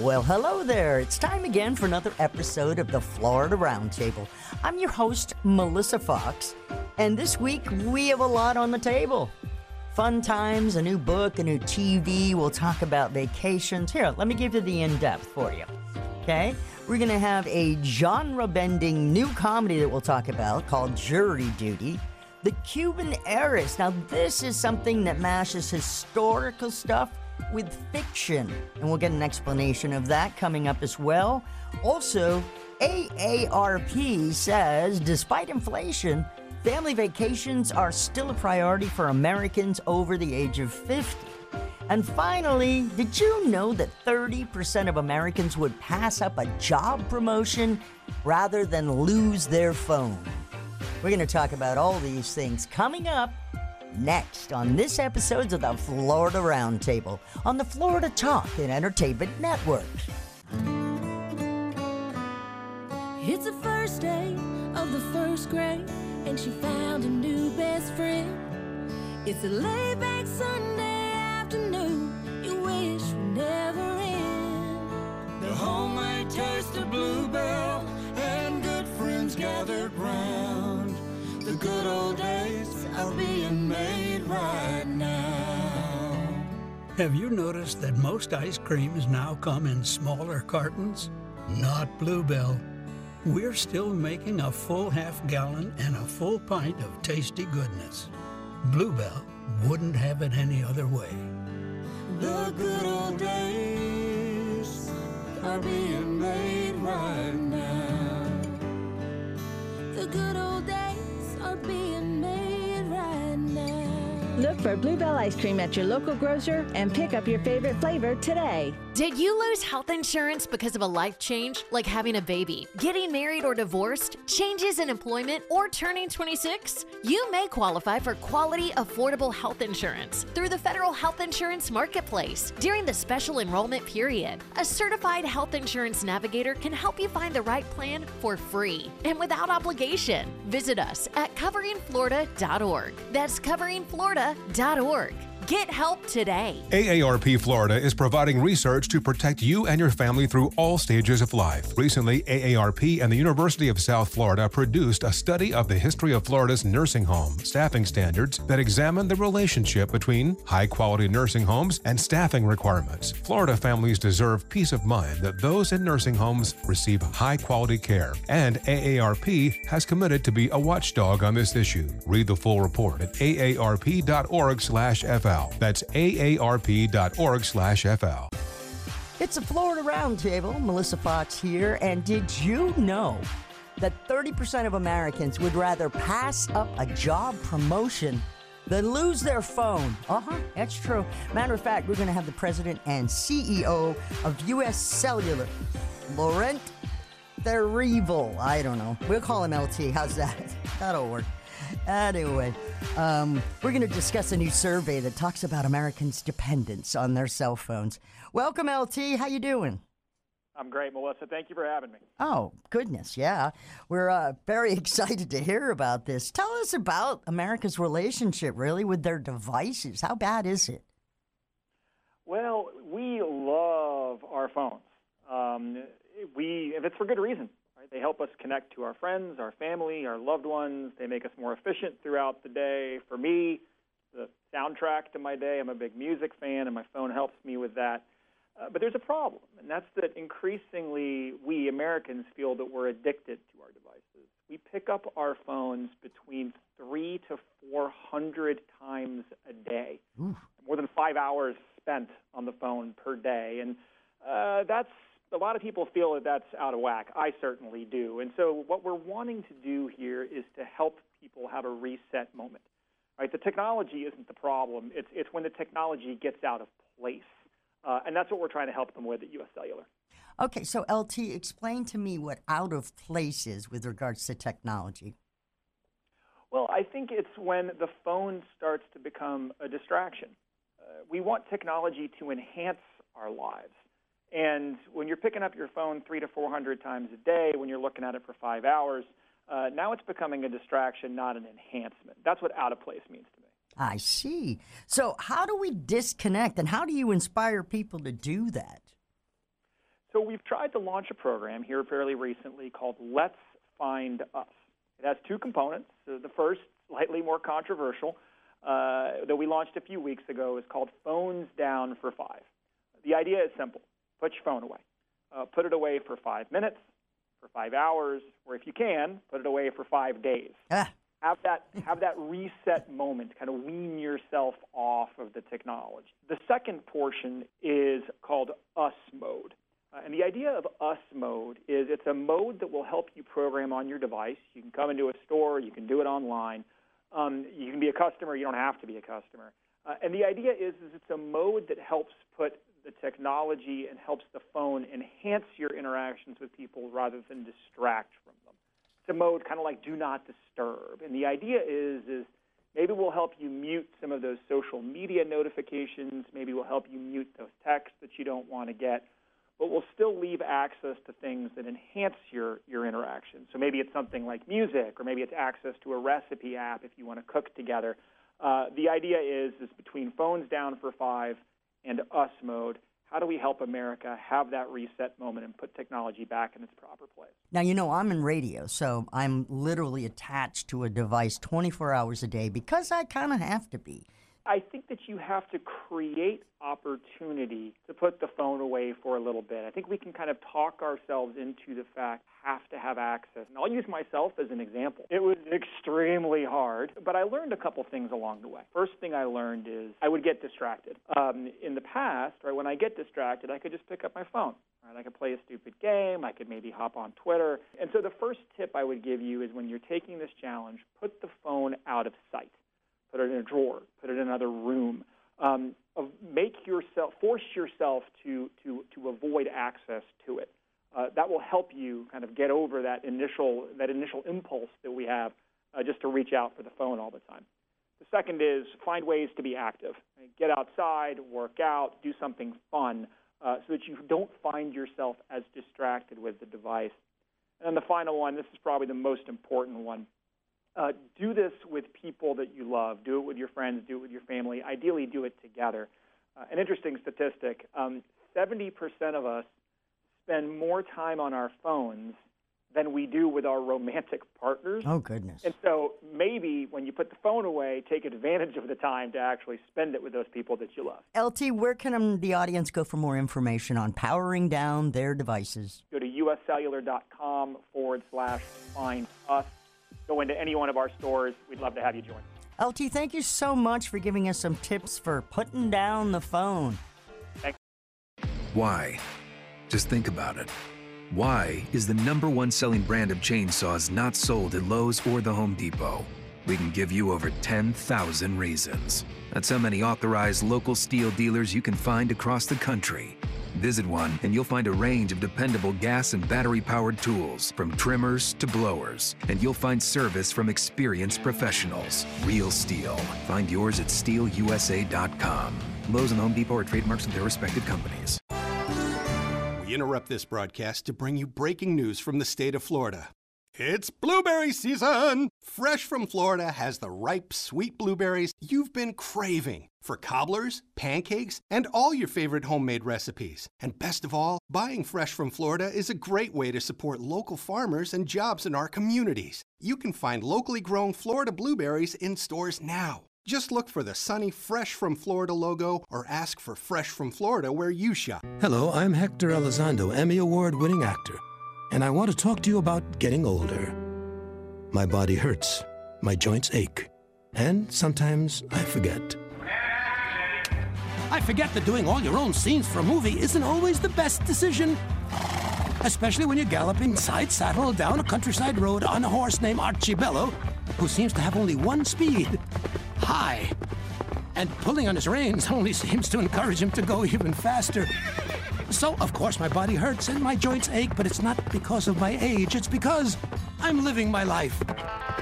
Well, hello there. It's time again for another episode of the Florida Roundtable. I'm your host, Melissa Fox, and this week we have a lot on the table. Fun times, a new book, a new TV. We'll talk about vacations. Here, let me give you the in depth for you. Okay? We're going to have a genre bending new comedy that we'll talk about called Jury Duty. The Cuban Heiress. Now, this is something that mashes historical stuff with fiction. And we'll get an explanation of that coming up as well. Also, AARP says despite inflation, family vacations are still a priority for Americans over the age of 50. And finally, did you know that 30% of Americans would pass up a job promotion rather than lose their phone? We're going to talk about all these things coming up next on this episode of the Florida Roundtable on the Florida Talk and Entertainment Network. It's the first day of the first grade, and she found a new best friend. It's a laid back Sunday afternoon, you wish would never end. The homemade taste of Blue Bell and good friends gathered round. The good old days are being made right now. Have you noticed that most ice creams now come in smaller cartons? Not Blue Bell. We're still making a full half gallon and a full pint of tasty goodness. Blue Bell wouldn't have it any other way. The good old days are being made right now. The good old days for Blue Bell ice cream at your local grocer and pick up your favorite flavor today. Did you lose health insurance because of a life change, like having a baby, getting married or divorced, changes in employment, or turning 26? You may qualify for quality, affordable health insurance through the Federal Health Insurance Marketplace during the special enrollment period. A certified health insurance navigator can help you find the right plan for free and without obligation. Visit us at coveringflorida.org. That's coveringflorida.org. Get help today. AARP Florida is providing research to protect you and your family through all stages of life. Recently, AARP and the University of South Florida produced a study of the history of Florida's nursing home staffing standards that examined the relationship between high quality nursing homes and staffing requirements. Florida families deserve peace of mind that those in nursing homes receive high quality care, and AARP has committed to be a watchdog on this issue. Read the full report at aarp.org/fl. That's aarp.org slash FL. It's a Florida Roundtable. Melissa Fox here. And did you know that 30% of Americans would rather pass up a job promotion than lose their phone? Uh huh, that's true. Matter of fact, we're going to have the president and CEO of U.S. Cellular, Laurent Therivel. I don't know. We'll call him LT. How's that? That'll work. Anyway, um, we're going to discuss a new survey that talks about Americans' dependence on their cell phones. Welcome, LT. How you doing? I'm great, Melissa. Thank you for having me. Oh, goodness, yeah. We're uh, very excited to hear about this. Tell us about America's relationship, really, with their devices. How bad is it? Well, we love our phones. Um, we, if it's for good reason? They help us connect to our friends, our family, our loved ones. They make us more efficient throughout the day. For me, the soundtrack to my day. I'm a big music fan, and my phone helps me with that. Uh, but there's a problem, and that's that increasingly we Americans feel that we're addicted to our devices. We pick up our phones between three to four hundred times a day, more than five hours spent on the phone per day, and uh, that's a lot of people feel that that's out of whack. I certainly do, and so what we're wanting to do here is to help people have a reset moment. Right, the technology isn't the problem. It's it's when the technology gets out of place. Uh, and that's what we're trying to help them with at U.S. Cellular. Okay, so LT, explain to me what out of place is with regards to technology. Well, I think it's when the phone starts to become a distraction. Uh, we want technology to enhance our lives. And when you're picking up your phone three to 400 times a day, when you're looking at it for five hours, uh, now it's becoming a distraction, not an enhancement. That's what out of place means to me. I see. So, how do we disconnect and how do you inspire people to do that? So we've tried to launch a program here fairly recently called Let's Find Us. It has two components. The first, slightly more controversial, uh, that we launched a few weeks ago is called Phones Down for Five. The idea is simple put your phone away. Uh, put it away for five minutes, for five hours, or if you can, put it away for five days. Ah. Have that, have that reset moment, kind of wean yourself off of the technology. The second portion is called us mode. Uh, and the idea of us mode is it's a mode that will help you program on your device. You can come into a store, you can do it online. Um, you can be a customer, you don't have to be a customer. Uh, and the idea is, is it's a mode that helps put the technology and helps the phone enhance your interactions with people rather than distract from them. It's a mode kind of like do not disturb. And the idea is, is maybe we'll help you mute some of those social media notifications. Maybe we'll help you mute those texts that you don't want to get but we'll still leave access to things that enhance your, your interaction. So maybe it's something like music, or maybe it's access to a recipe app if you want to cook together. Uh, the idea is, is between phones down for five and us mode, how do we help America have that reset moment and put technology back in its proper place? Now, you know, I'm in radio, so I'm literally attached to a device 24 hours a day because I kind of have to be. I think that you have to create opportunity to put the phone away for a little bit. I think we can kind of talk ourselves into the fact have to have access. And I'll use myself as an example. It was extremely hard, but I learned a couple things along the way. First thing I learned is I would get distracted. Um, in the past, right, when I get distracted, I could just pick up my phone. Right? I could play a stupid game. I could maybe hop on Twitter. And so the first tip I would give you is when you're taking this challenge, put the phone out of sight put it in a drawer, put it in another room. Um, make yourself, force yourself to, to, to avoid access to it. Uh, that will help you kind of get over that initial, that initial impulse that we have uh, just to reach out for the phone all the time. The second is find ways to be active. Get outside, work out, do something fun uh, so that you don't find yourself as distracted with the device. And then the final one, this is probably the most important one, uh, do this with people that you love. Do it with your friends. Do it with your family. Ideally, do it together. Uh, an interesting statistic um, 70% of us spend more time on our phones than we do with our romantic partners. Oh, goodness. And so maybe when you put the phone away, take advantage of the time to actually spend it with those people that you love. LT, where can um, the audience go for more information on powering down their devices? Go to uscellular.com forward slash find us go into any one of our stores. We'd love to have you join. LT, thank you so much for giving us some tips for putting down the phone. Thanks. Why? Just think about it. Why is the number one selling brand of chainsaws not sold at Lowe's or the Home Depot? We can give you over 10,000 reasons. That's how many authorized local Stihl dealers you can find across the country. Visit one and you'll find a range of dependable gas and battery powered tools, from trimmers to blowers. And you'll find service from experienced professionals. Real Stihl. Find yours at stihlusa.com. Lowe's and Home Depot are trademarks of their respective companies. We interrupt this broadcast to bring you breaking news from the state of Florida. It's blueberry season! Fresh from Florida has the ripe, sweet blueberries you've been craving for cobblers, pancakes, and all your favorite homemade recipes. And best of all, buying fresh from Florida is a great way to support local farmers and jobs in our communities. You can find locally grown Florida blueberries in stores now. Just look for the sunny Fresh from Florida logo or ask for Fresh from Florida where you shop. Hello, I'm Hector Elizondo, Emmy Award winning actor and I want to talk to you about getting older. My body hurts, my joints ache, and sometimes I forget. I forget that doing all your own scenes for a movie isn't always the best decision. Especially when you're galloping side saddle down a countryside road on a horse named Archibello, who seems to have only one speed high. And pulling on his reins only seems to encourage him to go even faster. So, of course, my body hurts and my joints ache, but it's not because of my age. It's because I'm living my life.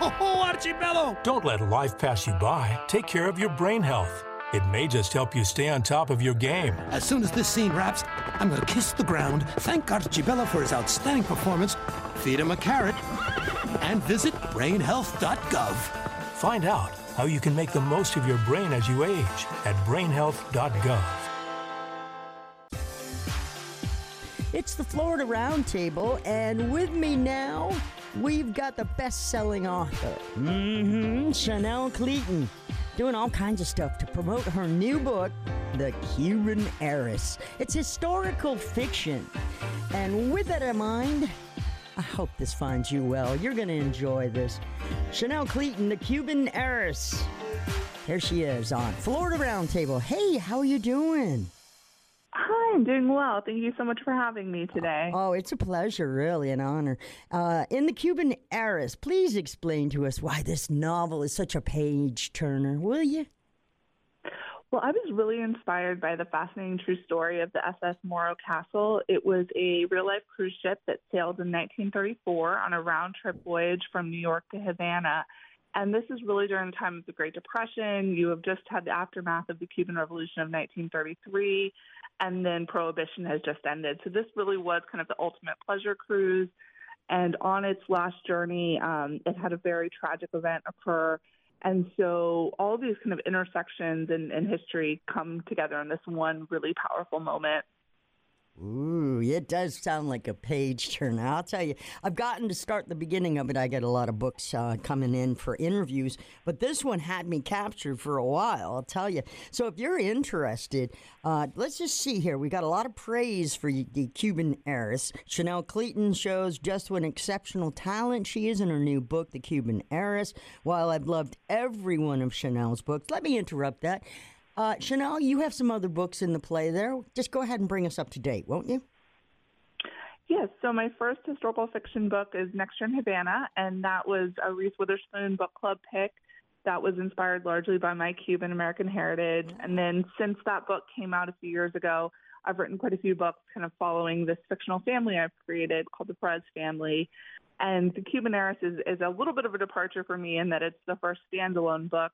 Oh, Archibello! Don't let life pass you by. Take care of your brain health. It may just help you stay on top of your game. As soon as this scene wraps, I'm going to kiss the ground, thank Archibello for his outstanding performance, feed him a carrot, and visit brainhealth.gov. Find out how you can make the most of your brain as you age at brainhealth.gov. It's the Florida Roundtable, and with me now, we've got the best selling author, mm-hmm, Chanel Cleeton, doing all kinds of stuff to promote her new book, The Cuban Heiress. It's historical fiction. And with that in mind, I hope this finds you well. You're going to enjoy this. Chanel Cleeton, The Cuban Heiress. Here she is on Florida Roundtable. Hey, how are you doing? I'm doing well. Thank you so much for having me today. Oh, it's a pleasure, really, an honor. Uh, in the Cuban Heiress, please explain to us why this novel is such a page turner, will you? Well, I was really inspired by the fascinating true story of the SS Morro Castle. It was a real life cruise ship that sailed in 1934 on a round trip voyage from New York to Havana. And this is really during the time of the Great Depression. You have just had the aftermath of the Cuban Revolution of 1933 and then prohibition has just ended. So this really was kind of the ultimate pleasure cruise. And on its last journey, um, it had a very tragic event occur. And so all these kind of intersections in, in history come together in this one really powerful moment. Ooh, it does sound like a page turner. I'll tell you, I've gotten to start the beginning of it. I get a lot of books uh, coming in for interviews, but this one had me captured for a while, I'll tell you. So if you're interested, uh, let's just see here. We got a lot of praise for the Cuban heiress. Chanel Cleeton shows just what an exceptional talent she is in her new book, The Cuban Heiress. While I've loved every one of Chanel's books, let me interrupt that. Uh, Chanel, you have some other books in the play there. Just go ahead and bring us up to date, won't you? Yes. So my first historical fiction book is Next Year in Havana, and that was a Reese Witherspoon book club pick. That was inspired largely by my Cuban American heritage. And then since that book came out a few years ago, I've written quite a few books kind of following this fictional family I've created called the Perez family. And the Cuban heiress is, is a little bit of a departure for me in that it's the first standalone book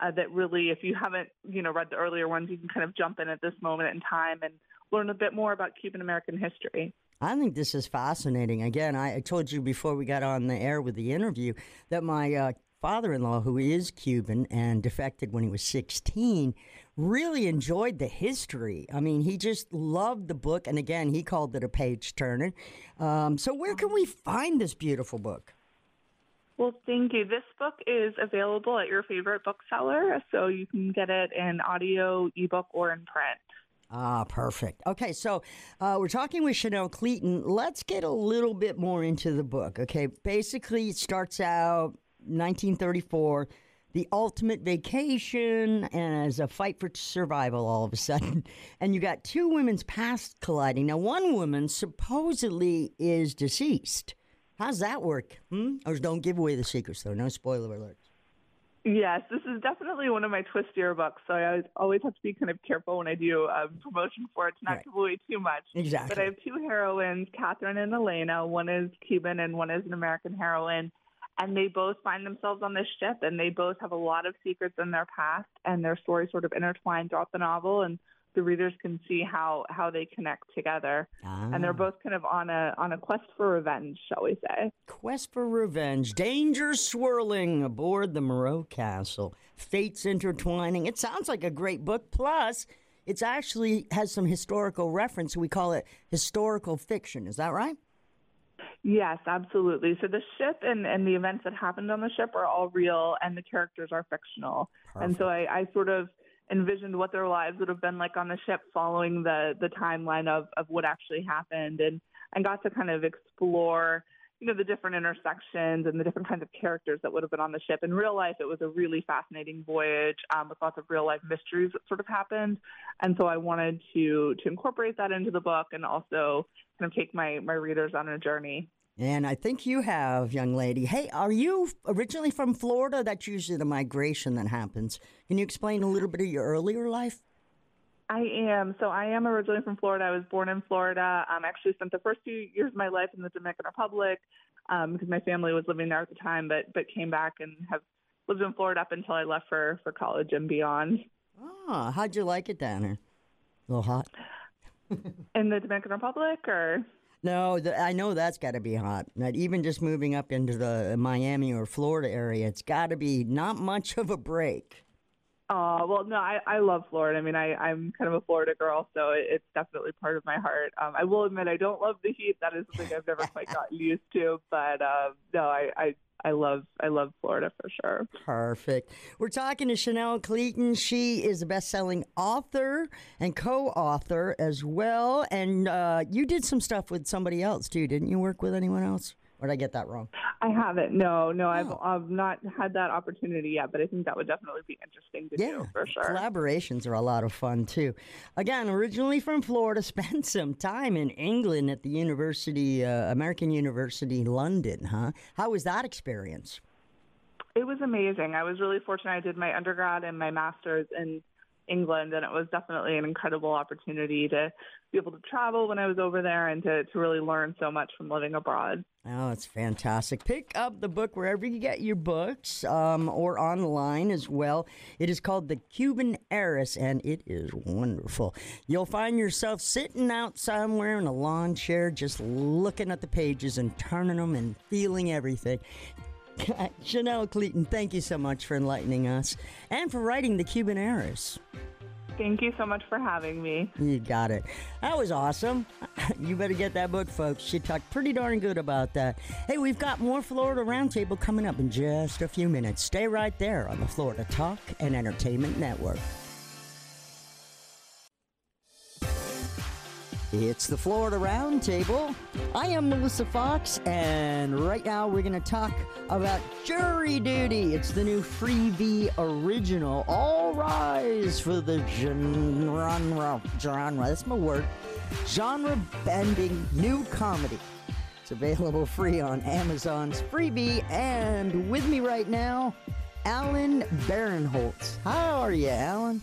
uh, that really, if you haven't, you know, read the earlier ones, you can kind of jump in at this moment in time and learn a bit more about Cuban American history. I think this is fascinating. Again, I, told you before we got on the air with the interview that my uh, father in law, who is Cuban and defected when he was 16, really enjoyed the history. I mean, he just loved the book. And again, he called it a page turner. Um, so, where can we find this beautiful book? Well, thank you. This book is available at your favorite bookseller, so you can get it in audio, ebook, or in print. Ah, perfect. Okay, so uh, we're talking with Chanel Cleeton. Let's get a little bit more into the book. Okay, basically, it starts out 1934, the ultimate vacation, and as a fight for survival all of a sudden. And you got two women's past colliding. Now, one woman supposedly is deceased. How's that work? Hmm? Or don't give away the secrets, though. No spoiler alerts. Yes, this is definitely one of my twistier books, so I always have to be kind of careful when I do um, promotion for it to not right. give away too much. Exactly. But I have two heroines, Catherine and Elena. One is Cuban and one is an American heroine. And they both find themselves on this ship, and they both have a lot of secrets in their past, and their stories sort of intertwine throughout the novel. And the readers can see how how they connect together. Ah. And they're both kind of on a on a quest for revenge, shall we say? Quest for revenge, danger swirling aboard the Morro Castle, fates intertwining. It sounds like a great book. Plus, it's actually has some historical reference. We call it historical fiction. Is that right? Yes, absolutely. So the ship and, and the events that happened on the ship are all real, and the characters are fictional. Perfect. And so I, I sort of envisioned what their lives would have been like on the ship following the the timeline of of what actually happened and and got to kind of explore you know the different intersections and the different kinds of characters that would have been on the ship. In real life it was a really fascinating voyage um, with lots of real life mysteries that sort of happened. And so i wanted to to incorporate that into the book and also kind of take my my readers on a journey and I think you have, young lady. Hey, are you originally from Florida? That's usually the migration that happens. Can you explain a little bit of your earlier life? I am. So I am originally from Florida. I was born in Florida. I um, actually spent the first few years of my life in the Dominican Republic um, because my family was living there at the time, but but came back and have lived in Florida up until I left for for college and beyond. Ah, how'd you like it down there? A little hot. in the Dominican Republic, or no, the, I know that's got to be hot. That even just moving up into the Miami or Florida area, it's got to be not much of a break. Uh, well, no, I, I love Florida. I mean, I, I'm kind of a Florida girl, so it, it's definitely part of my heart. Um, I will admit I don't love the heat. That is something I've never quite gotten used to. But um, no, I, I I love I love Florida for sure. Perfect. We're talking to Chanel Cleeton. She is a best-selling author and co-author as well. And uh, you did some stuff with somebody else too, didn't you? Work with anyone else? Or did I get that wrong? I haven't. No, no, I've I've not had that opportunity yet, but I think that would definitely be interesting to Yeah, do for sure. Collaborations are a lot of fun too. Again, originally from Florida, spent some time in England at the University, uh, American University, London. Huh? How was that experience? It was amazing. I was really fortunate. I did my undergrad and my master's in England, and it was definitely an incredible opportunity to be able to travel when I was over there and to, to really learn so much from living abroad. Oh, it's fantastic. Pick up the book wherever you get your books um, or online as well. It is called The Cuban Heiress, and it is wonderful. You'll find yourself sitting out somewhere in a lawn chair just looking at the pages and turning them and feeling everything. Chanel Cleeton, thank you so much for enlightening us and for writing The Cuban Heiress. Thank you so much for having me. You got it. That was awesome. You better get that book, folks. She talked pretty darn good about that. Hey, we've got more Florida Roundtable coming up in just a few minutes. Stay right there on the Florida Talk and Entertainment Network. It's the Florida Roundtable. I am Melissa Fox, and right now we're going to talk about jury duty. It's the new Freevee original. All rise for the genre. Genre. That's my word. Genre bending new comedy. It's available free on Amazon's Freevee, and with me right now, Alan Barinholtz. How are you, Alan?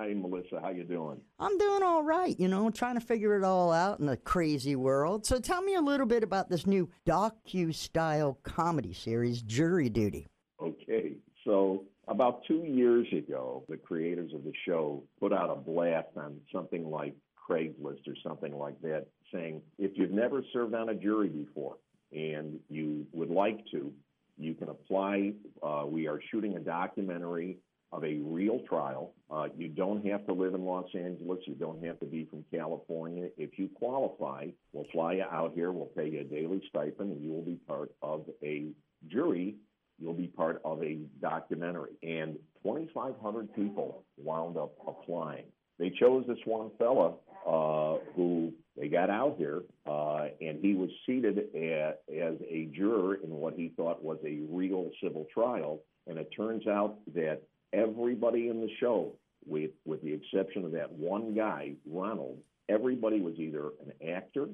Hi, Melissa. How you doing? I'm doing all right, you know, trying to figure it all out in a crazy world. So tell me a little bit about this new docu-style comedy series, Jury Duty. Okay. So about two years ago, the creators of the show put out a blast on something like Craigslist or something like that, saying if you've never served on a jury before and you would like to, you can apply. Uh, we are shooting a documentary of a real trial. Uh, you don't have to live in Los Angeles. You don't have to be from California. If you qualify, we'll fly you out here. We'll pay you a daily stipend, and you will be part of a jury. You'll be part of a documentary. And 2,500 people wound up applying. They chose this one fella uh, who they got out here, uh, and he was seated a, as a juror in what he thought was a real civil trial. And it turns out that everybody in the show, with with the exception of that one guy, Ronald, everybody was either an actor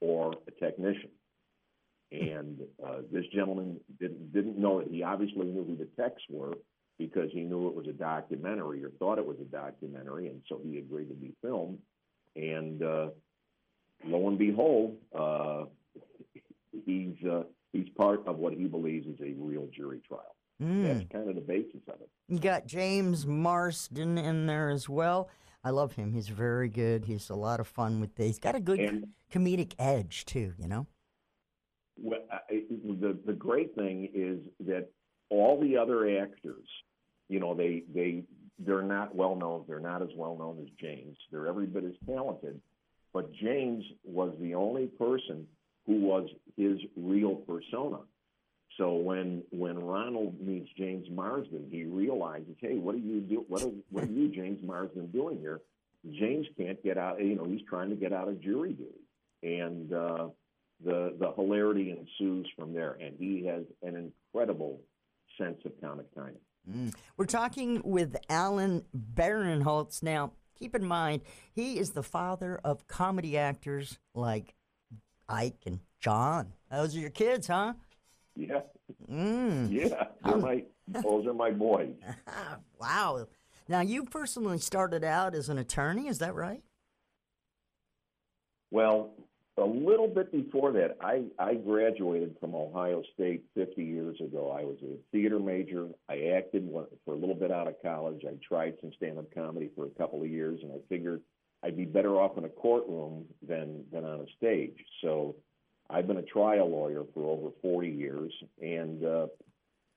or a technician. And uh, this gentleman didn't didn't know it. He obviously knew who the techs were because he knew it was a documentary or thought it was a documentary, and so he agreed to be filmed. And uh, lo and behold, uh, he's uh, he's part of what he believes is a real jury trial. Mm. That's kind of the basis of it. You got James Marsden in there as well. I love him. He's very good. He's a lot of fun with this. He's got a good And- comedic edge too. You know. Well, I- the the great thing is that all the other actors, you know, they they they're not well known. They're not as well known as James. They're every bit as talented, but James was the only person who was his real persona. So when when Ronald meets James Marsden, he realizes, hey, what are you do? What are what are you, James Marsden, doing here? James can't get out. You know, he's trying to get out of jury duty, and uh, the the hilarity ensues from there. And he has an incredible sense of comic timing. Mm. We're talking with Alan Barinholtz. Now, keep in mind, he is the father of comedy actors like Ike and Jon. Those are your kids, huh? Yeah, Mm. yeah, they're my those are my boys. wow. Now, you personally started out as an attorney, is that right? Well, a little bit before that, I, I graduated from Ohio State 50 years ago. I was a theater major. I acted for a little bit out of college. I tried some stand-up comedy for a couple of years, and I figured I'd be better off in a courtroom than than on a stage. So I've been a trial lawyer for over 40 years, and uh,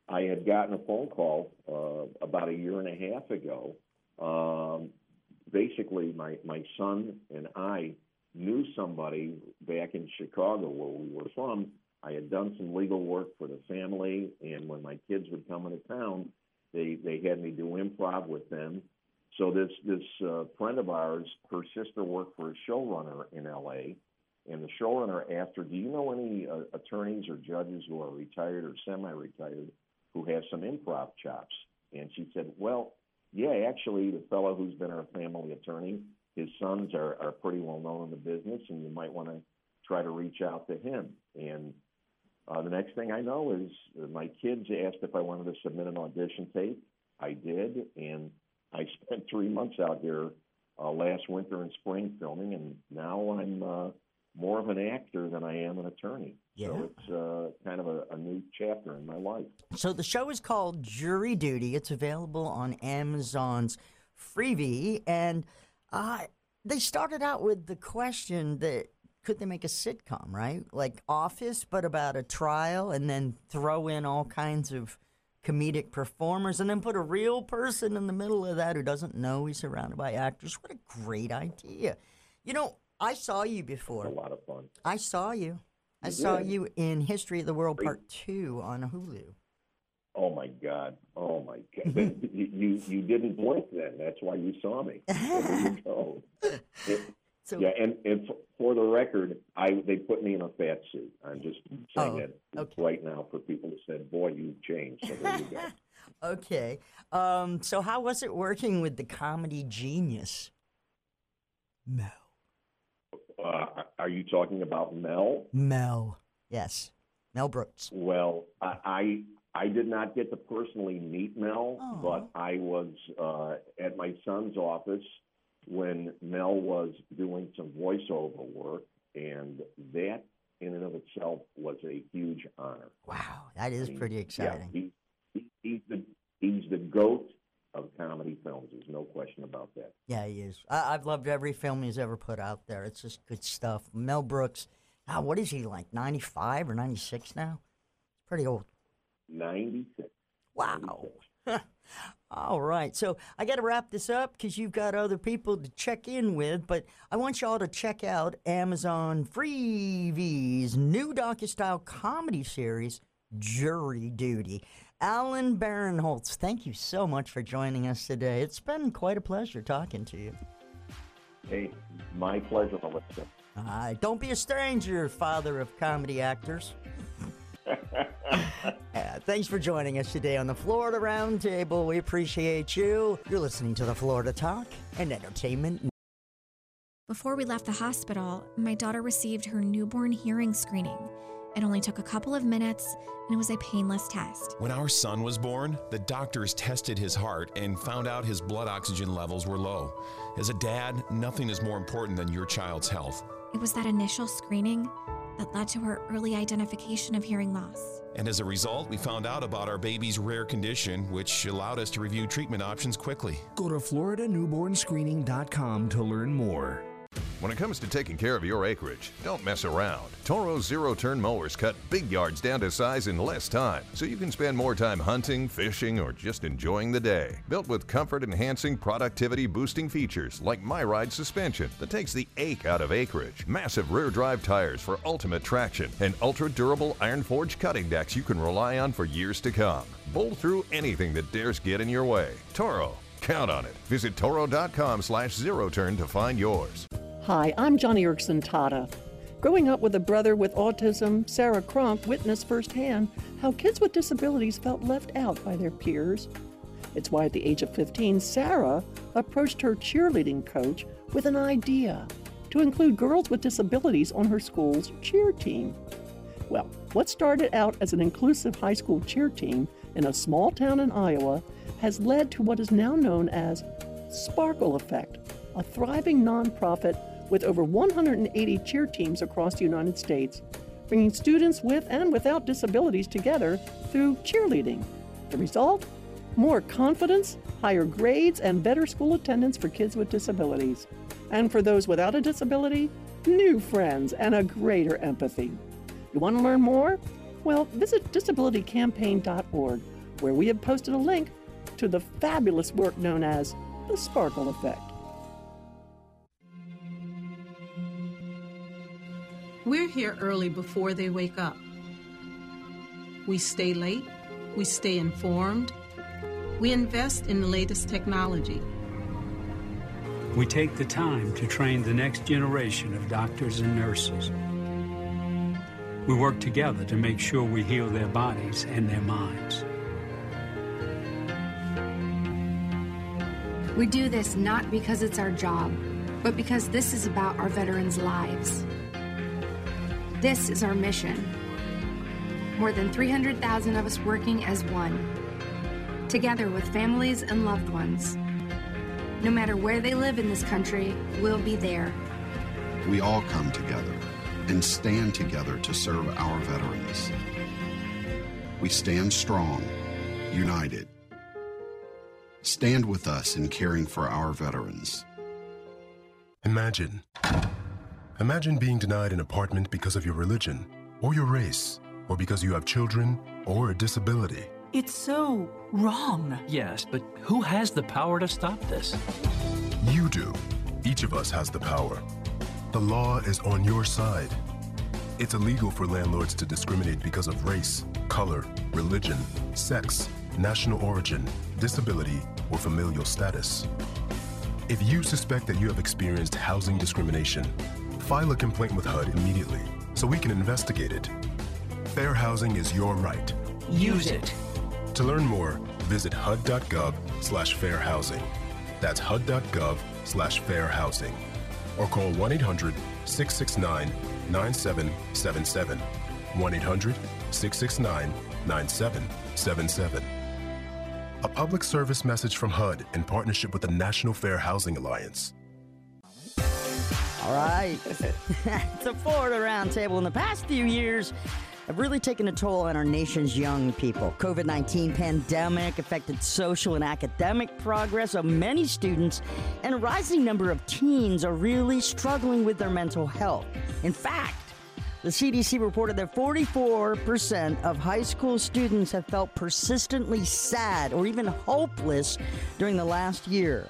I had gotten a phone call uh, about a year and a half ago. Um, basically, my, my son and I knew somebody back in Chicago where we were from. I had done some legal work for the family, and when my kids would come into town, they they had me do improv with them. So this this uh, friend of ours, her sister worked for a showrunner in L.A. And the showrunner asked her, "Do you know any uh, attorneys or judges who are retired or semi-retired who have some improv chops?" And she said, "Well, yeah, actually, the fellow who's been our family attorney, his sons are are pretty well known in the business, and you might want to try to reach out to him." And uh, the next thing I know is uh, my kids asked if I wanted to submit an audition tape. I did, and I spent three months out here uh, last winter and spring filming, and now I'm uh, more of an actor than I am an attorney. Yeah. So it's uh, kind of a, a new chapter in my life. So the show is called Jury Duty. It's available on Amazon's Freevee. and uh, they started out with the question that could they make a sitcom, right? Like Office, but about a trial, and then throw in all kinds of comedic performers, and then put a real person in the middle of that who doesn't know he's surrounded by actors. What a great idea! You know, I saw you before. A lot of fun. I saw you. I You saw did? you in History of the World Part Two on Hulu. Oh my God! Oh my God! You, you you didn't blink then. That's why you saw me. So there you go. It- So- yeah, and and for the record, I they put me in a fat suit. I'm just saying Oh, that right now for people who said, "Boy, you've changed." So there you go. Okay. Um, so how was it working with the comedy genius? Mel. Uh, are you talking about Mel? Mel. Yes. Mel Brooks. Well, I I, I did not get to personally meet Mel, but I was uh, at my son's office when Mel was doing some voiceover work, and that in and of itself was a huge honor. Wow, that is I mean, pretty yeah, exciting. he, he, he's the he's the goat of comedy films. There's no question about that. Yeah, he is. I- I've loved every film he's ever put out there. It's just good stuff. Mel Brooks. Ah, what is he like? Ninety five or ninety six now? It's Pretty old. Ninety six. Wow. All right. So I got to wrap this up because you've got other people to check in with, but I want y'all to check out Amazon Freevee's new docu-style comedy series, Jury Duty. Alan Barinholtz, thank you so much for joining us today. It's been quite a pleasure talking to you. Hey, my pleasure, Melissa. Uh, don't be a stranger, father of comedy actors. Uh, thanks for joining us today on the Florida Roundtable. We appreciate you. You're listening to the Florida Talk and Entertainment. Before we left the hospital, my daughter received her newborn hearing screening. It only took a couple of minutes, and it was a painless test. When our son was born, the doctors tested his heart and found out his blood oxygen levels were low. As a dad, nothing is more important than your child's health. It was that initial screening that led to her early identification of hearing loss. And as a result, we found out about our baby's rare condition, which allowed us to review treatment options quickly. Go to FloridaNewbornScreening.com to learn more. When it comes to taking care of your acreage, don't mess around. Toro zero turn mowers cut big yards down to size in less time, so you can spend more time hunting, fishing, or just enjoying the day. Built with comfort enhancing, productivity boosting features like MyRide suspension that takes the ache out of acreage, massive rear drive tires for ultimate traction, and ultra durable iron forged cutting decks you can rely on for years to come. Bowl through anything that dares get in your way. Toro, count on it. Visit toro.com slash zero turn to find yours. Hi, I'm Joni Eareckson Tada. Growing up with a brother with autism, Sarah Cronk witnessed firsthand how kids with disabilities felt left out by their peers. It's why at the age of 15, Sarah approached her cheerleading coach with an idea to include girls with disabilities on her school's cheer team. Well, what started out as an inclusive high school cheer team in a small town in Iowa has led to what is now known as Sparkle Effect, a thriving nonprofit with over 180 cheer teams across the United States, bringing students with and without disabilities together through cheerleading. The result? More confidence, higher grades, and better school attendance for kids with disabilities. And for those without a disability, new friends and a greater empathy. You want to learn more? Well, visit disabilitycampaign.org where we have posted a link to the fabulous work known as the Sparkle Effect. We're here early before they wake up. We stay late, we stay informed, we invest in the latest technology. We take the time to train the next generation of doctors and nurses. We work together to make sure we heal their bodies and their minds. We do this not because it's our job, but because this is about our veterans' lives. This is our mission. More than 300,000 of us working as one, together with families and loved ones. No matter where they live in this country, we'll be there. We all come together and stand together to serve our veterans. We stand strong, united. Stand with us in caring for our veterans. Imagine. Imagine being denied an apartment because of your religion, or your race, or because you have children, or a disability. It's so wrong. Yes, but who has the power to stop this? You do. Each of us has the power. The law is on your side. It's illegal for landlords to discriminate because of race, color, religion, sex, national origin, disability, or familial status. If you suspect that you have experienced housing discrimination, file a complaint with HUD immediately so we can investigate it. Fair housing is your right. Use it. To learn more, visit hud.gov slash fair housing. That's hud.gov slash fair housing. Or call 1 800 669 9777. 1 800 669 9777. A public service message from HUD in partnership with the National Fair Housing Alliance. All right. a Florida Roundtable. In the past few years, have really taken a toll on our nation's young people. COVID 19 pandemic affected social and academic progress of many students, and a rising number of teens are really struggling with their mental health. In fact, the CDC reported that 44% of high school students have felt persistently sad or even hopeless during the last year.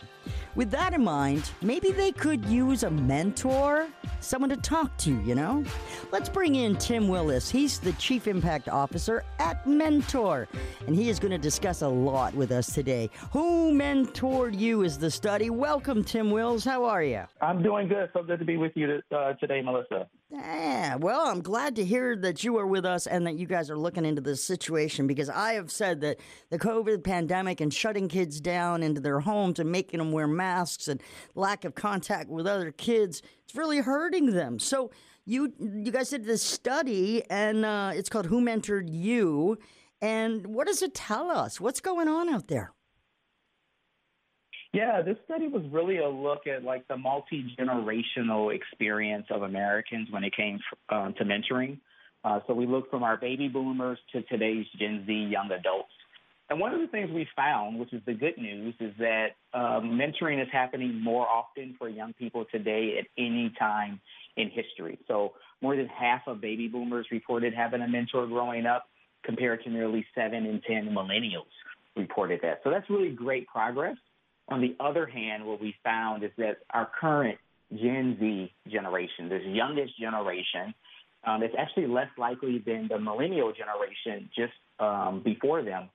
With that in mind, maybe they could use a mentor, someone to talk to, you know? Let's bring in Tim Willis. He's the Chief Impact Officer at Mentor, and he is going to discuss a lot with us today. Who mentored you is the study. Welcome, Tim Wills. How are you? I'm doing good. So good to be with you uh, today, Melissa. Yeah, well, I'm glad to hear that you are with us and that you guys are looking into this situation because I have said that the COVID pandemic and shutting kids down into their homes and making them wear masks and lack of contact with other kids, it's really hurting them. So you you guys did this study and uh, it's called Who Mentored You, and what does it tell us? What's going on out there? Yeah, this study was really a look at like the multi generational experience of Americans when it came um, to mentoring. Uh, so we looked from our baby boomers to today's Gen Z young adults. And one of the things we found, which is the good news, is that um, mentoring is happening more often for young people today at any time in history. So more than half of baby boomers reported having a mentor growing up, compared to nearly seven in 10 millennials reported that. So that's really great progress. On the other hand, what we found is that our current Gen Z generation, this youngest generation, um, is actually less likely than the millennial generation just um, before them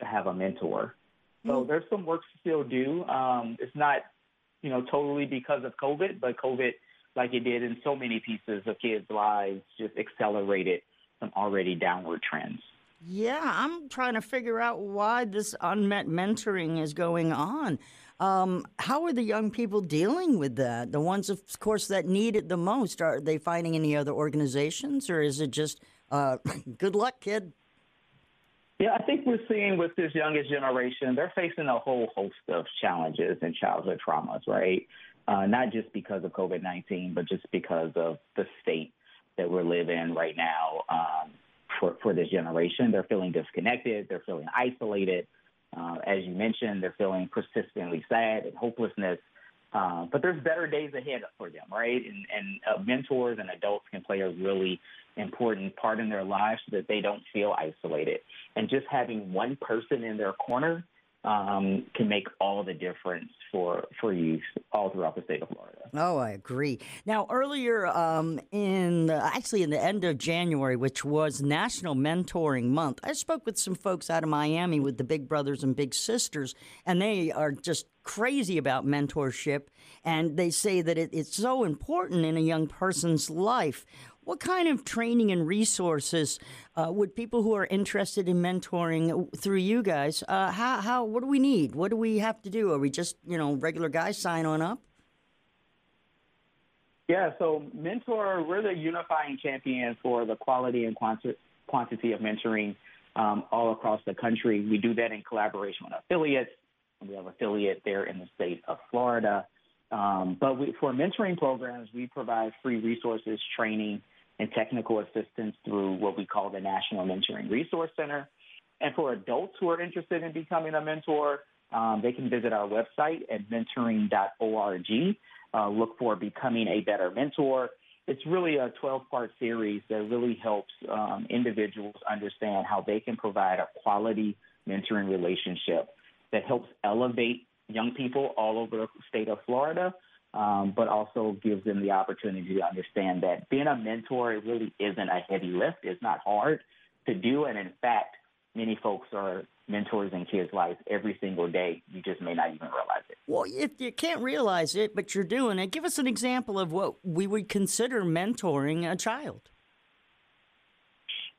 to have a mentor. So mm. there's some work to still do. Um, it's not, you know, totally because of COVID, but COVID, like it did in so many pieces of kids' lives, just accelerated some already downward trends. Yeah, I'm trying to figure out why this unmet mentoring is going on. Um, how are the young people dealing with that? The ones, of course, that need it the most. Are they finding any other organizations, or is it just uh, good luck, kid? Yeah, I think we're seeing with this youngest generation, they're facing a whole host of challenges and childhood traumas, right? Uh, not just because of COVID 19, but just because of the state that we're living in right now. Um, for, for this generation. They're feeling disconnected, they're feeling isolated. Uh, as you mentioned, they're feeling persistently sad and hopelessness. Uh, but there's better days ahead for them, right? And, and uh, mentors and adults can play a really important part in their lives so that they don't feel isolated. And just having one person in their corner um, can make all the difference for for youth all throughout the state of Florida. Oh, I agree. Now, earlier um, in the, actually in the end of January, which was National Mentoring Month, I spoke with some folks out of Miami with the Big Brothers and Big Sisters, and they are just crazy about mentorship, and they say that it, it's so important in a young person's life. What kind of training and resources uh, would people who are interested in mentoring through you guys? Uh, how, how? What do we need? What do we have to do? Are we just you know regular guys sign on up? Yeah, so mentor, we're the unifying champion for the quality and quanti- quantity of mentoring um, all across the country. We do that in collaboration with affiliates. We have affiliate there in the state of Florida. Um, but we, for mentoring programs, we provide free resources, training, and technical assistance through what we call the National Mentoring Resource Center. And for adults who are interested in becoming a mentor, um, they can visit our website at mentoring.org. Uh, look for Becoming a Better Mentor. It's really a 12 part series that really helps um, individuals understand how they can provide a quality mentoring relationship that helps elevate young people all over the state of Florida um, but also gives them the opportunity to understand that being a mentor it really isn't a heavy lift. It's not hard to do, and in fact, many folks are mentors in kids' lives every single day. You just may not even realize it. Well, if you can't realize it, but you're doing it, give us an example of what we would consider mentoring a child.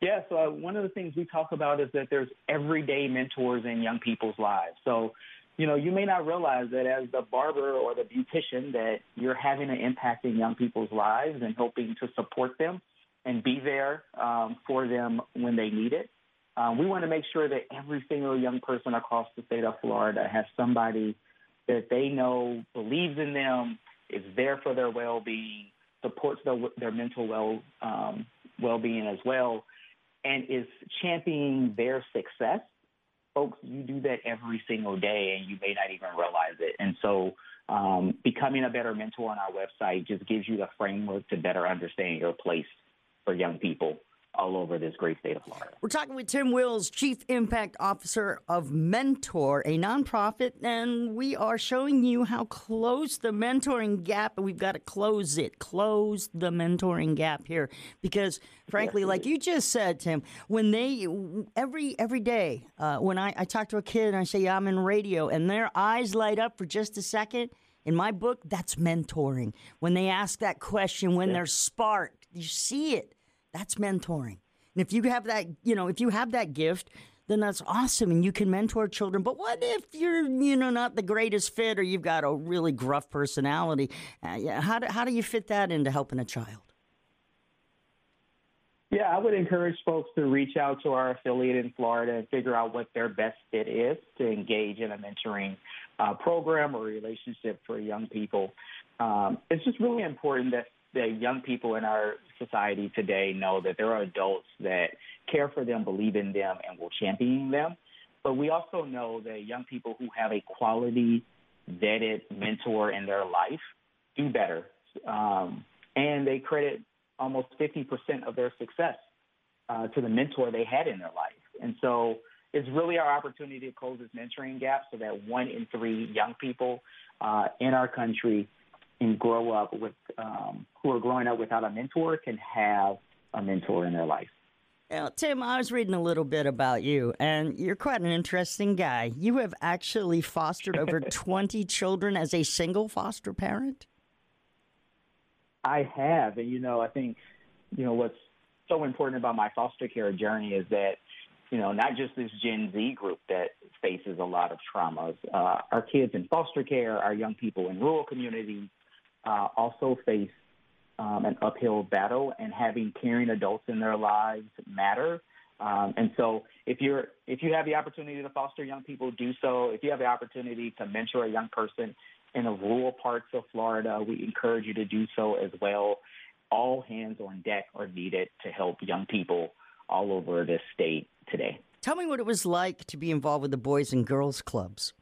Yeah, so uh, one of the things we talk about is that there's everyday mentors in young people's lives. So you know, you may not realize that as the barber or the beautician that you're having an impact in young people's lives and helping to support them and be there um, for them when they need it. Um, we want to make sure that every single young person across the state of Florida has somebody that they know believes in them, is there for their well-being, supports their, their mental well um, well-being as well, and is championing their success folks, you do that every single day and you may not even realize it. And so, um, becoming a better mentor on our website just gives you the framework to better understand your place for young people all over this great state of Florida. We're talking with Tim Wills, Chief Impact Officer of Mentor, a nonprofit, and we are showing you how close the mentoring gap, and we've got to close it, close the mentoring gap here, because frankly, yes, like you just said, Tim, when they every every day uh, when I, I talk to a kid and I say yeah, I'm in radio, and their eyes light up for just a second. In my book, that's mentoring. When they ask that question, when they're sparked, you see it that's mentoring. And if you have that, you know, if you have that gift, then that's awesome and you can mentor children. But what if you're, you know, not the greatest fit or you've got a really gruff personality? Uh, how, do, how do you fit that into helping a child? Yeah, I would encourage folks to reach out to our affiliate in Florida and figure out what their best fit is to engage in a mentoring uh, program or relationship for young people. Um, it's just really important that that young people in our society today know that there are adults that care for them, believe in them, and will champion them. But we also know that young people who have a quality, vetted mentor in their life do better. Um, and they credit almost 50% of their success uh, to the mentor they had in their life. And so it's really our opportunity to close this mentoring gap so that one in three young people uh, in our country and grow up with um, who are growing up without a mentor can have a mentor in their life. Now, Tim, I was reading a little bit about you, and you're quite an interesting guy. You have actually fostered over 20 children as a single foster parent? I have. And, you know, I think, you know, what's so important about my foster care journey is that, you know, not just this Gen Z group that faces a lot of traumas, uh, our kids in foster care, our young people in rural communities, uh, also face um, an uphill battle, and having caring adults in their lives matter. Um, and so, if you're if you have the opportunity to foster young people, do so. If you have the opportunity to mentor a young person in the rural parts of Florida, we encourage you to do so as well. All hands on deck are needed to help young people all over this state today. Tell me what it was like to be involved with the Boys and Girls Clubs.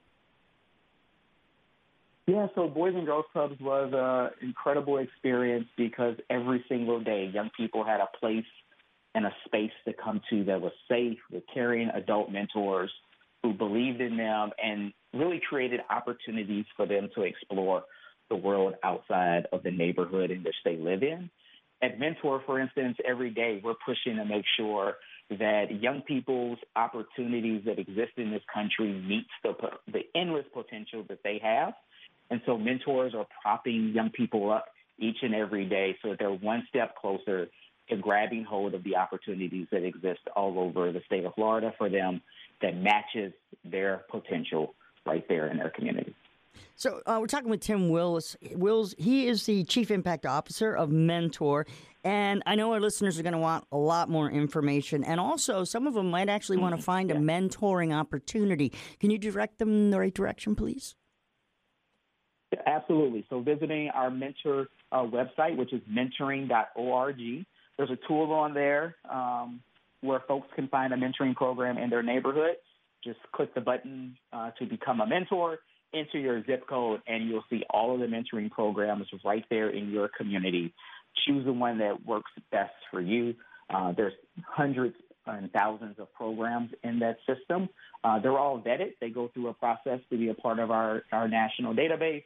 Yeah, so Boys and Girls Clubs was an incredible experience because every single day young people had a place and a space to come to that was safe with caring adult mentors who believed in them and really created opportunities for them to explore the world outside of the neighborhood in which they live in. At Mentor, for instance, every day we're pushing to make sure that young people's opportunities that exist in this country meets the, the endless potential that they have. And so mentors are propping young people up each and every day so that they're one step closer to grabbing hold of the opportunities that exist all over the state of Florida for them that matches their potential right there in their community. So uh, we're talking with Tim Wills. Wills, he is the chief impact officer of Mentor, and I know our listeners are going to want a lot more information, and also some of them might actually want to mm-hmm. find a mentoring opportunity. Can you direct them in the right direction, please? Absolutely. So visiting our mentor uh, website, which is mentoring.org, there's a tool on there um, where folks can find a mentoring program in their neighborhood. Just click the button uh, to become a mentor, enter your zip code, and you'll see all of the mentoring programs right there in your community. Choose the one that works best for you. Uh, there's hundreds and thousands of programs in that system. Uh, they're all vetted. They go through a process to be a part of our, our national database.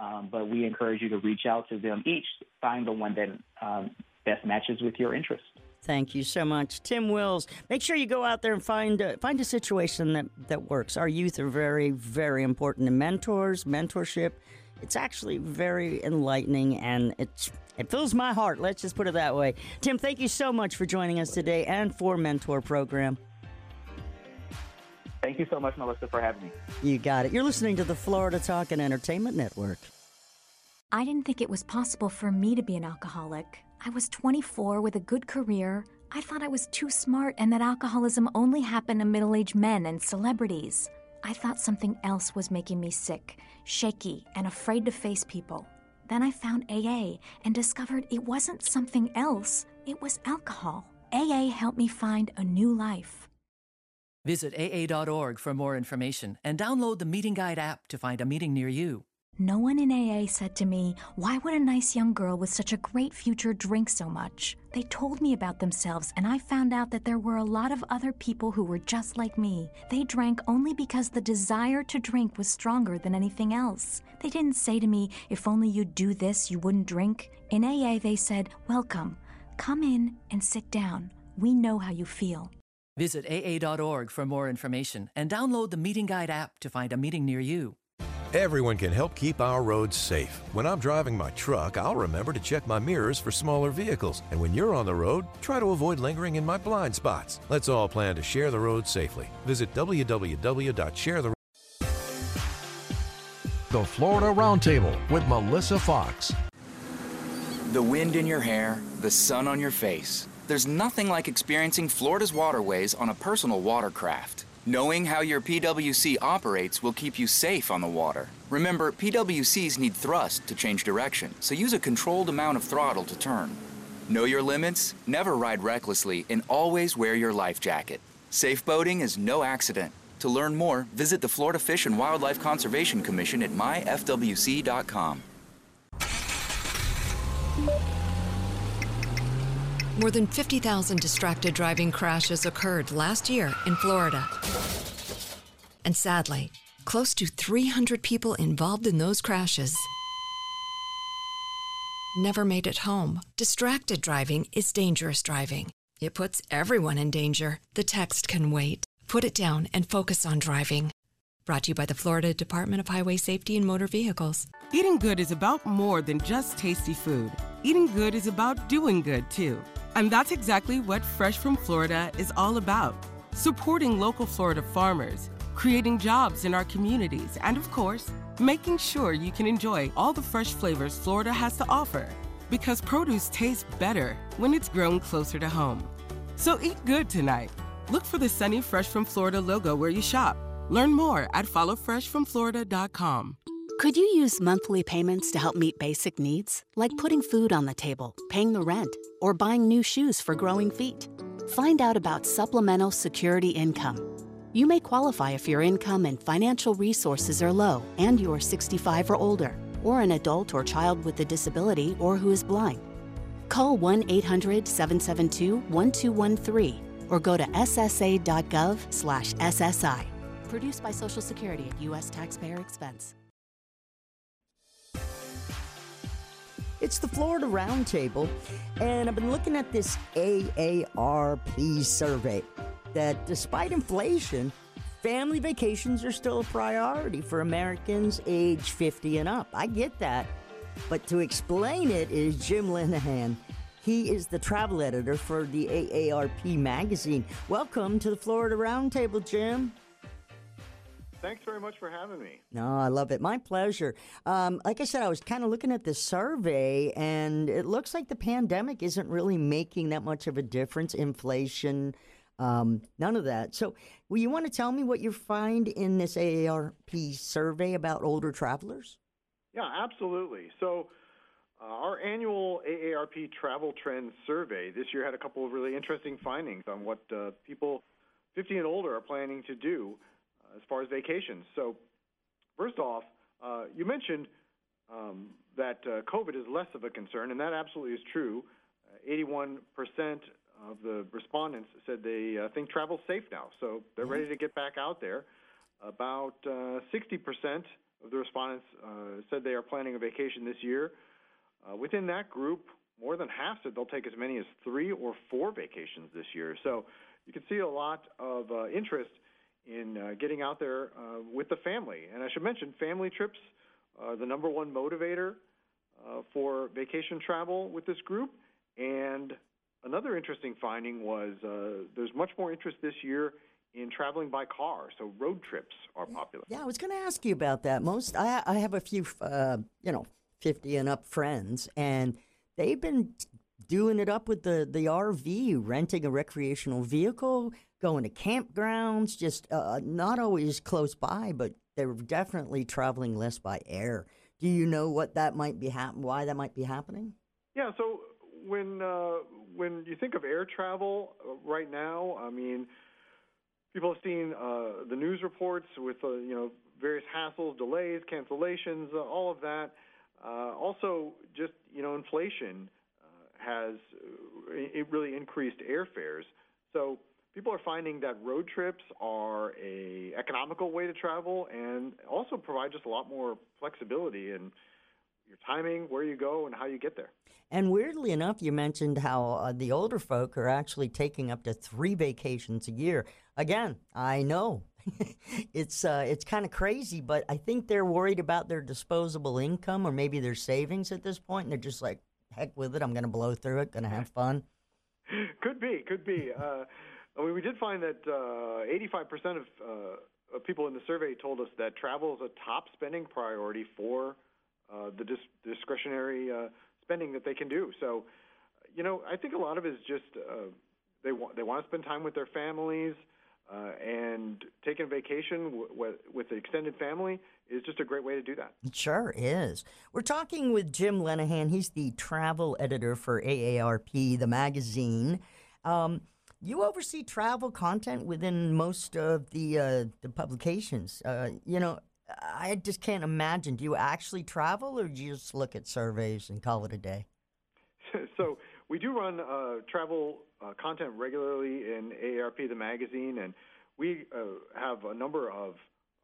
Um, but we encourage you to reach out to them each, find the one that um, best matches with your interest. Thank you so much, Tim Wills. Make sure you go out there and find a, find a situation that, that works. Our youth are very, very important in mentors, mentorship. It's actually very enlightening and it's it fills my heart. Let's just put it that way. Tim, thank you so much for joining us today and for Mentor Program. Thank you so much, Melissa, for having me. You got it. You're listening to the Florida Talk and Entertainment Network. I didn't think it was possible for me to be an alcoholic. I was 24 with a good career. I thought I was too smart and that alcoholism only happened to middle aged men and celebrities. I thought something else was making me sick, shaky, and afraid to face people. Then I found AA and discovered it wasn't something else, it was alcohol. AA helped me find a new life. Visit AA.org for more information and download the Meeting Guide app to find a meeting near you. No one in AA said to me, Why would a nice young girl with such a great future drink so much? They told me about themselves, and I found out that there were a lot of other people who were just like me. They drank only because the desire to drink was stronger than anything else. They didn't say to me, If only you'd do this, you wouldn't drink. In AA, they said, Welcome. Come in and sit down. We know how you feel. Visit AA.org for more information and download the Meeting Guide app to find a meeting near you. Everyone can help keep our roads safe. When I'm driving my truck, I'll remember to check my mirrors for smaller vehicles. And when you're on the road, try to avoid lingering in my blind spots. Let's all plan to share the road safely. Visit www.shareth. The Florida Roundtable with Melissa Fox. The wind in your hair, the sun on your face. There's nothing like experiencing Florida's waterways on a personal watercraft. Knowing how your PWC operates will keep you safe on the water. Remember, PWCs need thrust to change direction, so use a controlled amount of throttle to turn. Know your limits, never ride recklessly, and always wear your life jacket. Safe boating is no accident. To learn more, visit the Florida Fish and Wildlife Conservation Commission at myfwc.com. More than 50,000 distracted driving crashes occurred last year in Florida. And sadly, close to 300 people involved in those crashes never made it home. Distracted driving is dangerous driving. It puts everyone in danger. The text can wait. Put it down and focus on driving. Brought to you by the Florida Department of Highway Safety and Motor Vehicles. Eating good is about more than just tasty food. Eating good is about doing good too. And that's exactly what Fresh from Florida is all about supporting local Florida farmers, creating jobs in our communities, and of course, making sure you can enjoy all the fresh flavors Florida has to offer. Because produce tastes better when it's grown closer to home. So eat good tonight. Look for the Sunny Fresh from Florida logo where you shop. Learn more at followfreshfromflorida.com. Could you use monthly payments to help meet basic needs, like putting food on the table, paying the rent, or buying new shoes for growing feet? Find out about Supplemental Security Income. You may qualify if your income and financial resources are low and you are 65 or older, or an adult or child with a disability or who is blind. Call 1 800 772 1213 or go to ssa.gov/ssi. Produced by Social Security at U.S. taxpayer expense. It's the Florida Roundtable, and I've been looking at this AARP survey that despite inflation, family vacations are still a priority for Americans age 50 and up. I get that. But to explain it is Jim Lenahan. He is the travel editor for the AARP magazine. Welcome to the Florida Roundtable, Jim. Thanks very much for having me. No, I love it. My pleasure. Um, like I said, I was kind of looking at this survey, and it looks like the pandemic isn't really making that much of a difference. Inflation, um, none of that. So, will you want to tell me what you find in this AARP survey about older travelers? Yeah, absolutely. So, uh, our annual AARP Travel Trends Survey this year had a couple of really interesting findings on what uh, people 50 and older are planning to do as far as vacations. So, first off, uh, you mentioned um, that uh, COVID is less of a concern, and that absolutely is true. 81% of the respondents said they think travel's safe now, so they're ready to get back out there. About 60% of the respondents uh, said they are planning a vacation this year. Uh, within that group, more than half said they'll take as many as three or four vacations this year. So you can see a lot of uh, interest in uh, getting out there uh, with the family. And I should mention, family trips are the number one motivator uh, for vacation travel with this group. And another interesting finding was there's much more interest this year in traveling by car. So road trips are popular. Yeah, I was going to ask you about that. Most I, I have a few, uh, you know, fifty and up friends, and they've been doing it up with the the RV, renting a recreational vehicle, going to campgrounds. Just uh, not always close by, but they're definitely traveling less by air. Do you know what that might be hap- Why that might be happening? Yeah. So when uh, when you think of air travel uh, right now, I mean people have seen uh, the news reports with uh, you know various hassles, delays, cancellations, uh, all of that. Uh, also, just you know, inflation uh, has it really increased airfares. So people are finding that road trips are a economical way to travel and also provide just a lot more flexibility in your timing, where you go, and how you get there. And weirdly enough, you mentioned how uh, the older folk are actually taking up to three vacations a year. Again, I know it's uh, it's kind of crazy, but I think they're worried about their disposable income or maybe their savings at this point, and they're just like, "Heck with it! I'm going to blow through it. Going to have fun." could be, could be. Uh, I mean, we did find that uh, 85% of, uh, of people in the survey told us that travel is a top spending priority for uh, the dis- discretionary uh, spending that they can do. So, you know, I think a lot of it is just uh, they want they want to spend time with their families. And taking a vacation w- w- with the extended family is just a great way to do that. It sure is. We're talking with Jim Lenahan. He's the travel editor for AARP, the magazine. Um, you oversee travel content within most of the uh, the publications. Uh, you know, I just can't imagine. Do you actually travel, or do you just look at surveys and call it a day? so we do run uh, travel uh, content regularly in AARP, the magazine, and we uh, have a number of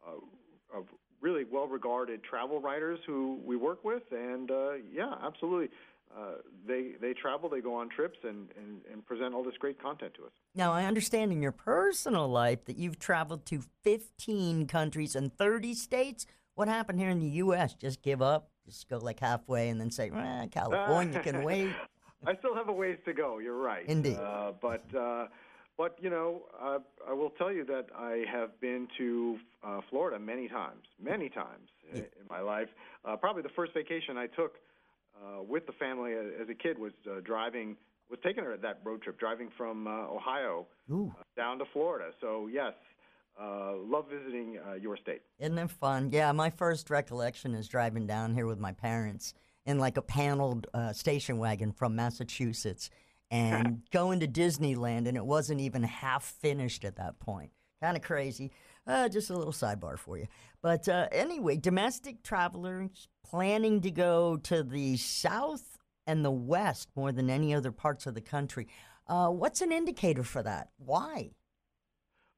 uh, of really well-regarded travel writers who we work with, and uh, yeah, absolutely. Uh, they they travel, they go on trips, and, and, and present all this great content to us. Now, I understand in your personal life that you've traveled to 15 countries and 30 states. What happened here in the U.S.? Just give up? Just go like halfway and then say, eh, California can wait? I still have a ways to go. You're right. Indeed. Uh, but uh, but you know, uh, I will tell you that I have been to uh, Florida many times, many times yeah. in, in my life. Uh, probably the first vacation I took uh, with the family as a kid was uh, driving was taking her that road trip, driving from uh, Ohio uh, down to Florida. So yes, uh, love visiting uh, your state. Isn't it fun? Yeah, my first recollection is driving down here with my parents in like a paneled uh, station wagon from Massachusetts and going to Disneyland, and it wasn't even half finished at that point. Kind of crazy. Uh, just a little sidebar for you. But uh, anyway, domestic travelers planning to go to the south and the West more than any other parts of the country. Uh, what's an indicator for that? Why?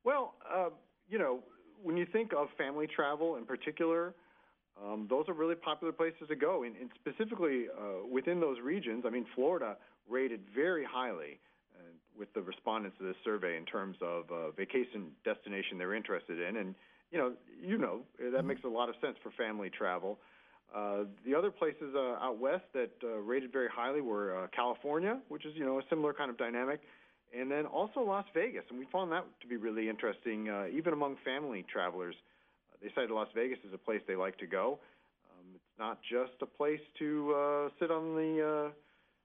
Well, uh, you know, when you think of family travel in particular, um, those are really popular places to go. And, and specifically uh, within those regions, I mean, Florida rated very highly uh, with the respondents of this survey in terms of uh, vacation destination they're interested in. And, you know, you know that makes a lot of sense for family travel. Uh, the other places uh, out west that uh, rated very highly were uh, California, which is you know a similar kind of dynamic, and then also Las Vegas, and we found that to be really interesting, uh, even among family travelers. Uh, they cited Las Vegas as a place they like to go. Um, it's not just a place to uh, sit on the uh,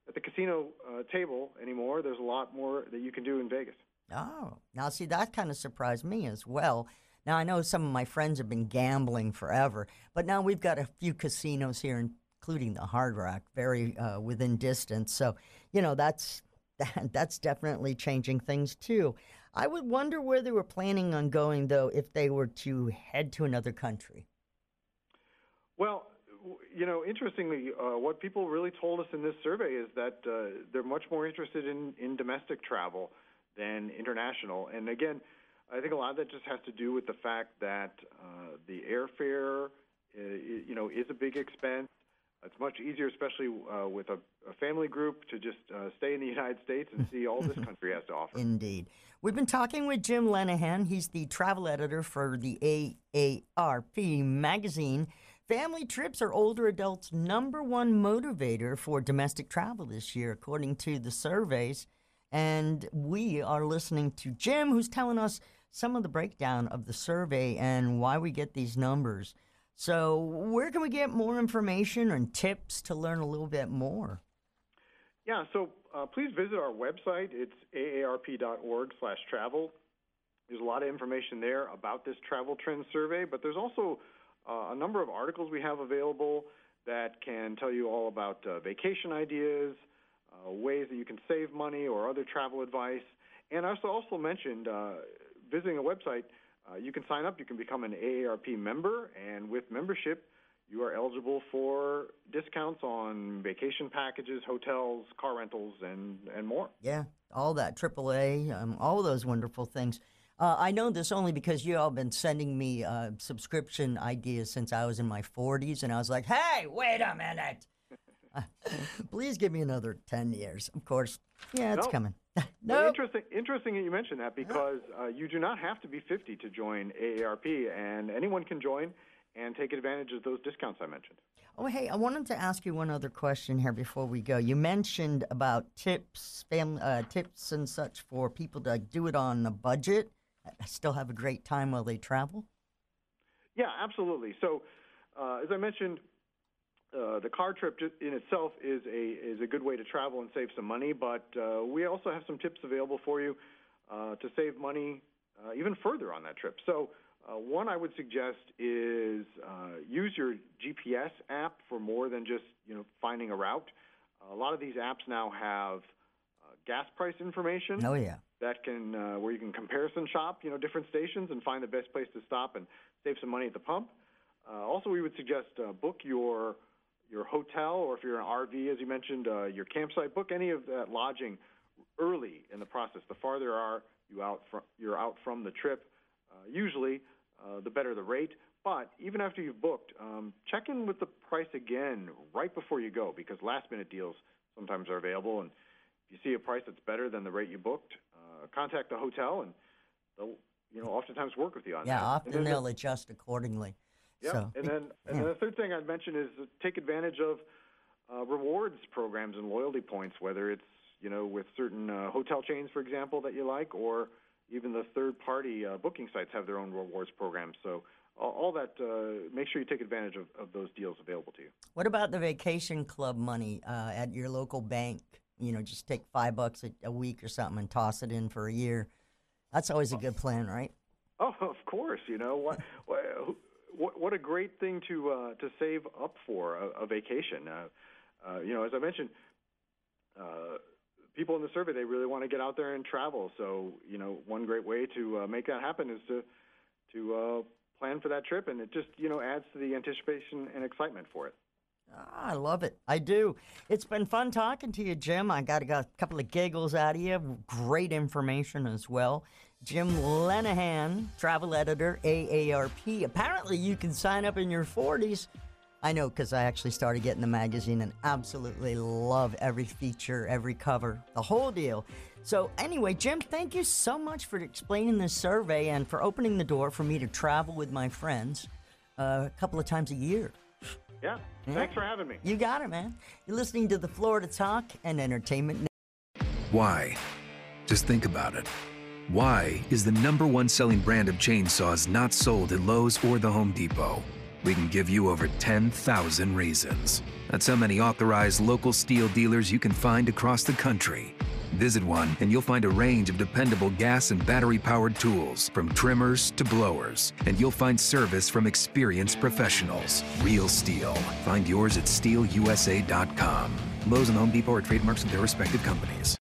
at the casino uh, table anymore. There's a lot more that you can do in Vegas. Oh, now see that kind of surprised me as well. Now, I know some of my friends have been gambling forever, but now we've got a few casinos here, including the Hard Rock, very uh, within distance. So, you know, that's that, that's definitely changing things too. I would wonder where they were planning on going, though, if they were to head to another country. Well, you know, interestingly, uh, what people really told us in this survey is that uh, they're much more interested in, in domestic travel than international. And again, I think a lot of that just has to do with the fact that uh, the airfare, uh, you know, is a big expense. It's much easier, especially uh, with a, a, family group, to just uh, stay in the United States and see all this country has to offer. Indeed. We've been talking with Jim Lenahan. He's the travel editor for the AARP magazine. Family trips are older adults' number one motivator for domestic travel this year, according to the surveys. And we are listening to Jim, who's telling us some of the breakdown of the survey and why we get these numbers. So, where can we get more information and tips to learn a little bit more? Yeah, so uh, please visit our website. It's aarp.org/travel. There's a lot of information there about this travel trend survey, but there's also uh, a number of articles we have available that can tell you all about uh, vacation ideas, uh, ways that you can save money, or other travel advice. And I also mentioned uh, visiting a website, uh, you can sign up. You can become an AARP member, and with membership, you are eligible for discounts on vacation packages, hotels, car rentals, and and more. Yeah, all that AAA, um, all those wonderful things. Uh, I know this only because you all have been sending me uh, subscription ideas since I was in my 40s, and I was like, "Hey, wait a minute! Please give me another 10 years." Of course, yeah, it's coming. no. Well, interesting. Interesting that you mentioned that because uh, you do not have to be 50 to join AARP, and anyone can join and take advantage of those discounts I mentioned. Oh, hey, I wanted to ask you one other question here before we go. You mentioned about tips, family uh, tips, and such for people to do it on a budget, still have a great time while they travel. Yeah, absolutely. So, uh, as I mentioned, uh, the car trip in itself is a is a good way to travel and save some money, but uh, we also have some tips available for you uh, to save money uh, even further on that trip. So, uh, one I would suggest is use your GPS app for more than just you know finding a route. A lot of these apps now have gas price information. Oh yeah. That can where you can comparison shop you know different stations and find the best place to stop and save some money at the pump. also, we would suggest book your your hotel, or if you're an RV, as you mentioned, uh, your campsite. Book any of that lodging early in the process. The farther are you out from, you're out from the trip, uh, usually uh, the better the rate. But even after you've booked, um, check in with the price again right before you go because last minute deals sometimes are available. And if you see a price that's better than the rate you booked, uh, contact the hotel and they'll you know oftentimes work with you on yeah, that. Yeah, often they'll adjust accordingly. Yeah, so, and then and then the third thing I'd mention is take advantage of uh, rewards programs and loyalty points, whether it's you know with certain uh, hotel chains, for example, that you like, or even the third-party uh, booking sites have their own rewards programs. So all, all that, uh, make sure you take advantage of, of those deals available to you. What about the vacation club money uh, at your local bank? You know, just take five bucks a, a week or something and toss it in for a year. That's always a good plan, right? Oh, of course. You know what? what what, a great thing to uh, to save up for a, a vacation. Uh, uh, you know, as I mentioned, uh, people in the survey they really want to get out there and travel. So you know, one great way to uh, make that happen is to to uh, plan for that trip, and it just you know adds to the anticipation and excitement for it. I love it. I do. It's been fun talking to you, Jim. I got, got a couple of giggles out of you. Great information as well. Jim Lenahan, travel editor, AARP. Apparently, you can sign up in your 40s. I know because I actually started getting the magazine and absolutely love every feature, every cover, the whole deal. So, anyway, Jim, thank you so much for explaining this survey and for opening the door for me to travel with my friends uh, a couple of times a year. Yeah. Yeah. Thanks for having me. You got it, man. You're listening to the Florida Talk and Entertainment. Why? Just think about it. Why is the number one selling brand of chainsaws not sold at Lowe's or the Home Depot? We can give you over 10,000 reasons. That's how many authorized local Stihl dealers you can find across the country. Visit one and you'll find a range of dependable gas and battery powered tools, from trimmers to blowers. And you'll find service from experienced professionals. Real Stihl. Find yours at stihlusa.com. Lowe's and Home Depot are trademarks of their respective companies.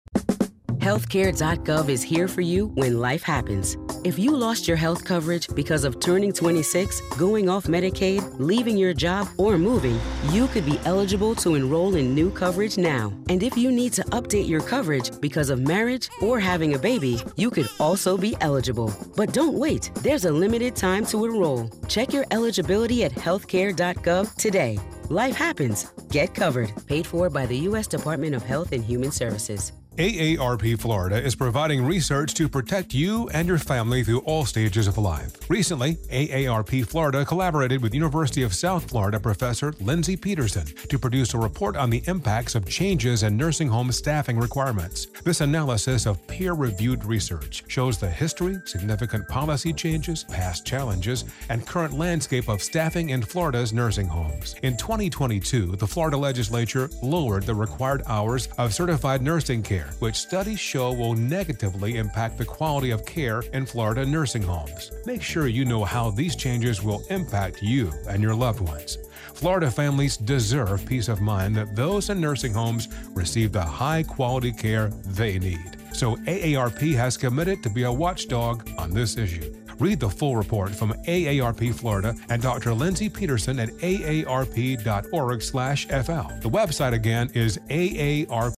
Healthcare.gov is here for you when life happens. If you lost your health coverage because of turning 26, going off Medicaid, leaving your job, or moving, you could be eligible to enroll in new coverage now. And if you need to update your coverage because of marriage or having a baby, you could also be eligible. But don't wait, there's a limited time to enroll. Check your eligibility at healthcare.gov today. Life happens. Get covered. Paid for by the U.S. Department of Health and Human Services. AARP Florida is providing research to protect you and your family through all stages of life. Recently, AARP Florida collaborated with University of South Florida professor Lindsay Peterson to produce a report on the impacts of changes in nursing home staffing requirements. This analysis of peer-reviewed research shows the history, significant policy changes, past challenges, and current landscape of staffing in Florida's nursing homes. In 2022, the Florida legislature lowered the required hours of certified nursing care which studies show will negatively impact the quality of care in Florida nursing homes. Make sure you know how these changes will impact you and your loved ones. Florida families deserve peace of mind that those in nursing homes receive the high quality care they need. So AARP has committed to be a watchdog on this issue. Read the full report from AARP Florida and Dr. Lindsay Peterson at aarp.org/fl. The website again is aarp.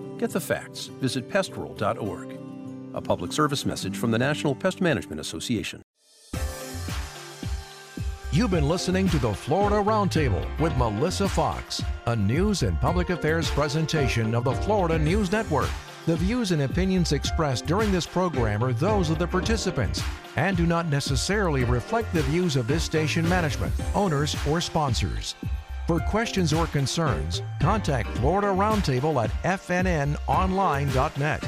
Get the facts. Visit pestworld.org. A public service message from the National Pest Management Association. You've been listening to the Florida Roundtable with Melissa Fox, a news and public affairs presentation of the Florida News Network. The views and opinions expressed during this program are those of the participants and do not necessarily reflect the views of this station management, owners, or sponsors. For questions or concerns, contact Florida Roundtable at fnnonline.net.